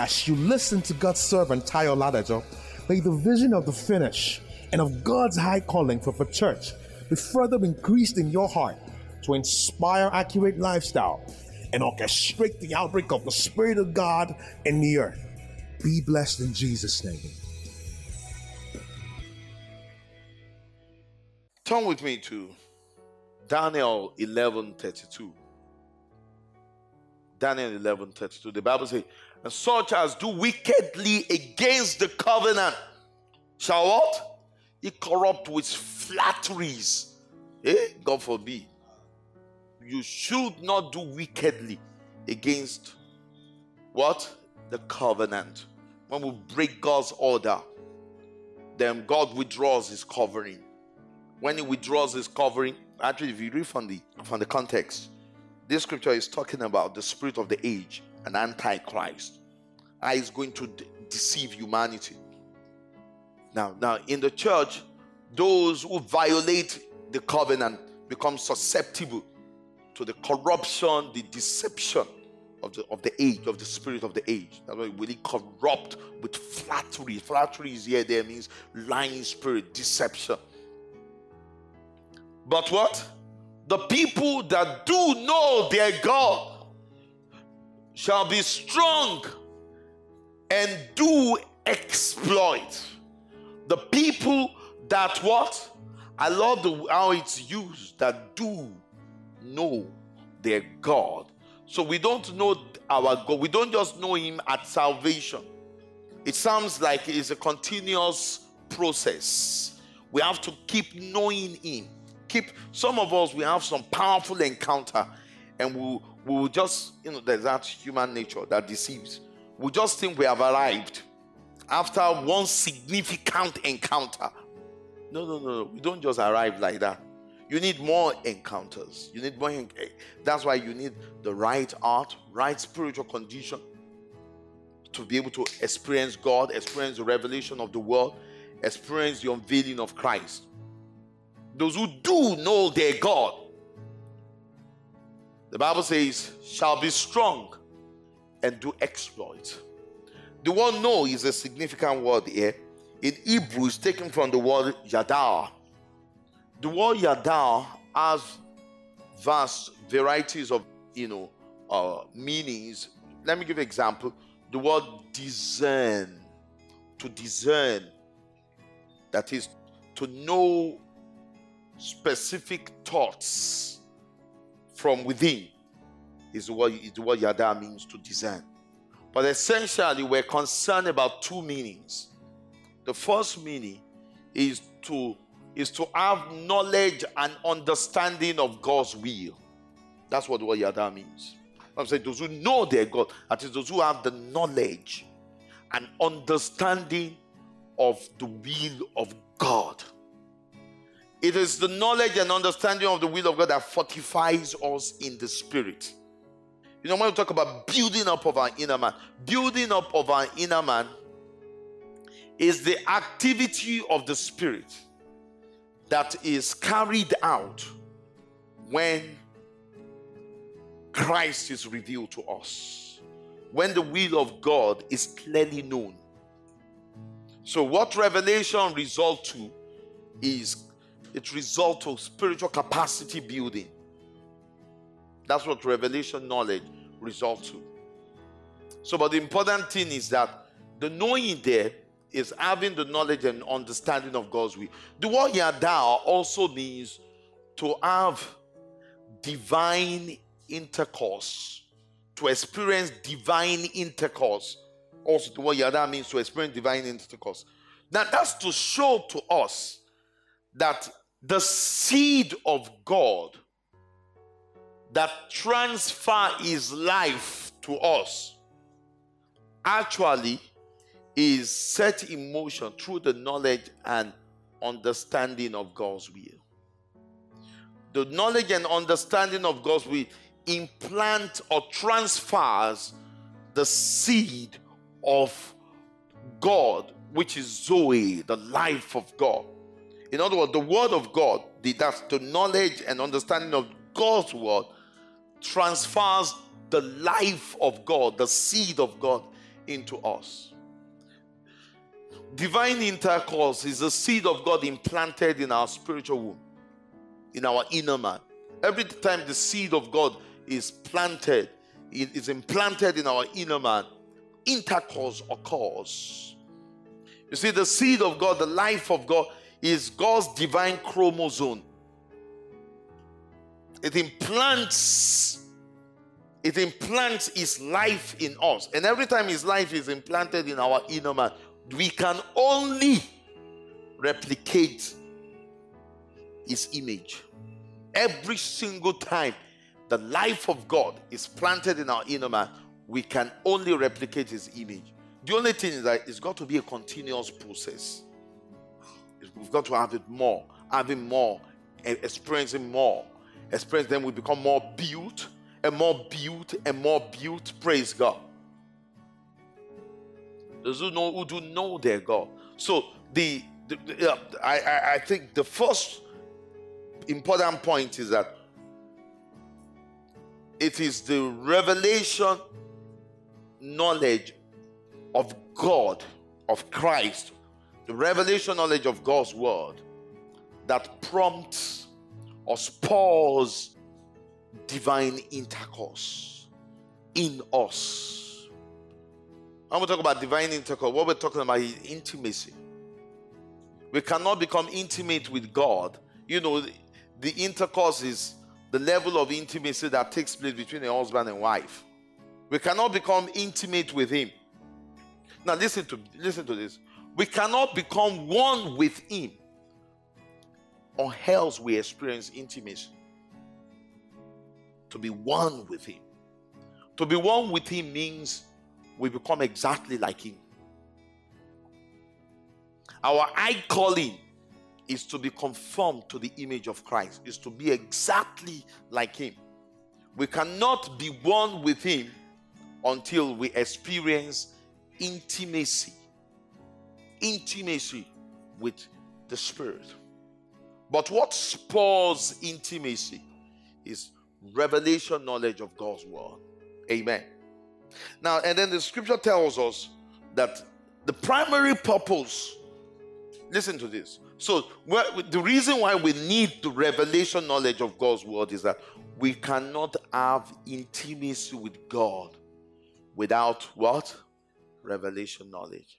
As you listen to God's servant Tayo Ladajo, may the vision of the finish and of God's high calling for the church be further increased in your heart to inspire accurate lifestyle and orchestrate the outbreak of the Spirit of God in the earth. Be blessed in Jesus' name. Turn with me to Daniel 11:32. Daniel 11:32. The Bible says, "And such as do wickedly against the covenant shall what? He corrupt with flatteries." Eh? God forbid. You should not do wickedly against what? The covenant. When we break God's order, then God withdraws his covering. When he withdraws his covering, actually, if you read from the from the context, this scripture is talking about the spirit of the age, an antichrist. Ah, I is going to de- deceive humanity. Now, now in the church, those who violate the covenant become susceptible to the corruption, the deception of the of the age, of the spirit of the age. That's why really corrupt with flattery. Flattery is here, there means lying spirit, deception. But what? The people that do know their God shall be strong and do exploit. The people that what? I love the, how it's used that do know their God. So we don't know our God. We don't just know Him at salvation. It sounds like it's a continuous process. We have to keep knowing Him keep some of us we have some powerful encounter and we we will just you know there's that human nature that deceives. We just think we have arrived after one significant encounter. No no no we don't just arrive like that. You need more encounters. You need more that's why you need the right art right spiritual condition to be able to experience god experience the revelation of the world experience the unveiling of christ. Those who do know their God, the Bible says, shall be strong and do exploits. The word know is a significant word here. In Hebrew, it's taken from the word yada. The word yada has vast varieties of you know uh, meanings. Let me give an example. The word discern, to discern, that is to know specific thoughts from within is what, is what yada means to discern. But essentially, we're concerned about two meanings. The first meaning is to is to have knowledge and understanding of God's will. That's what word yada means. I'm saying those who know their God, that is those who have the knowledge and understanding of the will of God. It is the knowledge and understanding of the will of God that fortifies us in the spirit. You know, when we talk about building up of our inner man, building up of our inner man is the activity of the spirit that is carried out when Christ is revealed to us, when the will of God is clearly known. So, what revelation result to is it results to spiritual capacity building. That's what revelation knowledge results to. So, but the important thing is that the knowing there is having the knowledge and understanding of God's will. The word yada also means to have divine intercourse, to experience divine intercourse. Also, the word yada means to experience divine intercourse. Now, that's to show to us that the seed of God that transfer his life to us actually is set in motion through the knowledge and understanding of God's will. The knowledge and understanding of God's will implant or transfers the seed of God, which is Zoe, the life of God in other words, the word of God, the, that's the knowledge and understanding of God's word, transfers the life of God, the seed of God into us. Divine intercourse is the seed of God implanted in our spiritual womb, in our inner man. Every time the seed of God is planted, it is implanted in our inner man, intercourse occurs. You see, the seed of God, the life of God, is God's divine chromosome. It implants, it implants His life in us. And every time His life is implanted in our inner man, we can only replicate His image. Every single time the life of God is planted in our inner man, we can only replicate His image. The only thing is that it's got to be a continuous process. We've got to have it more, having more, and experiencing more. Experience, then we become more built and more built and more built. Praise God. Those who know who do know their God. So the, the, the uh, I, I I think the first important point is that it is the revelation knowledge of God, of Christ, revelation knowledge of God's word that prompts or spurs divine intercourse in us. When we talk about divine intercourse, what we're talking about is intimacy. We cannot become intimate with God. You know, the intercourse is the level of intimacy that takes place between a husband and wife. We cannot become intimate with Him. Now, listen to listen to this. We cannot become one with Him, or else we experience intimacy. To be one with Him. To be one with Him means we become exactly like Him. Our eye calling is to be conformed to the image of Christ, is to be exactly like Him. We cannot be one with Him until we experience intimacy. Intimacy with the Spirit. But what spurs intimacy is revelation knowledge of God's Word. Amen. Now, and then the scripture tells us that the primary purpose, listen to this, so, the reason why we need the revelation knowledge of God's word is that we cannot have intimacy with God without what? Revelation knowledge.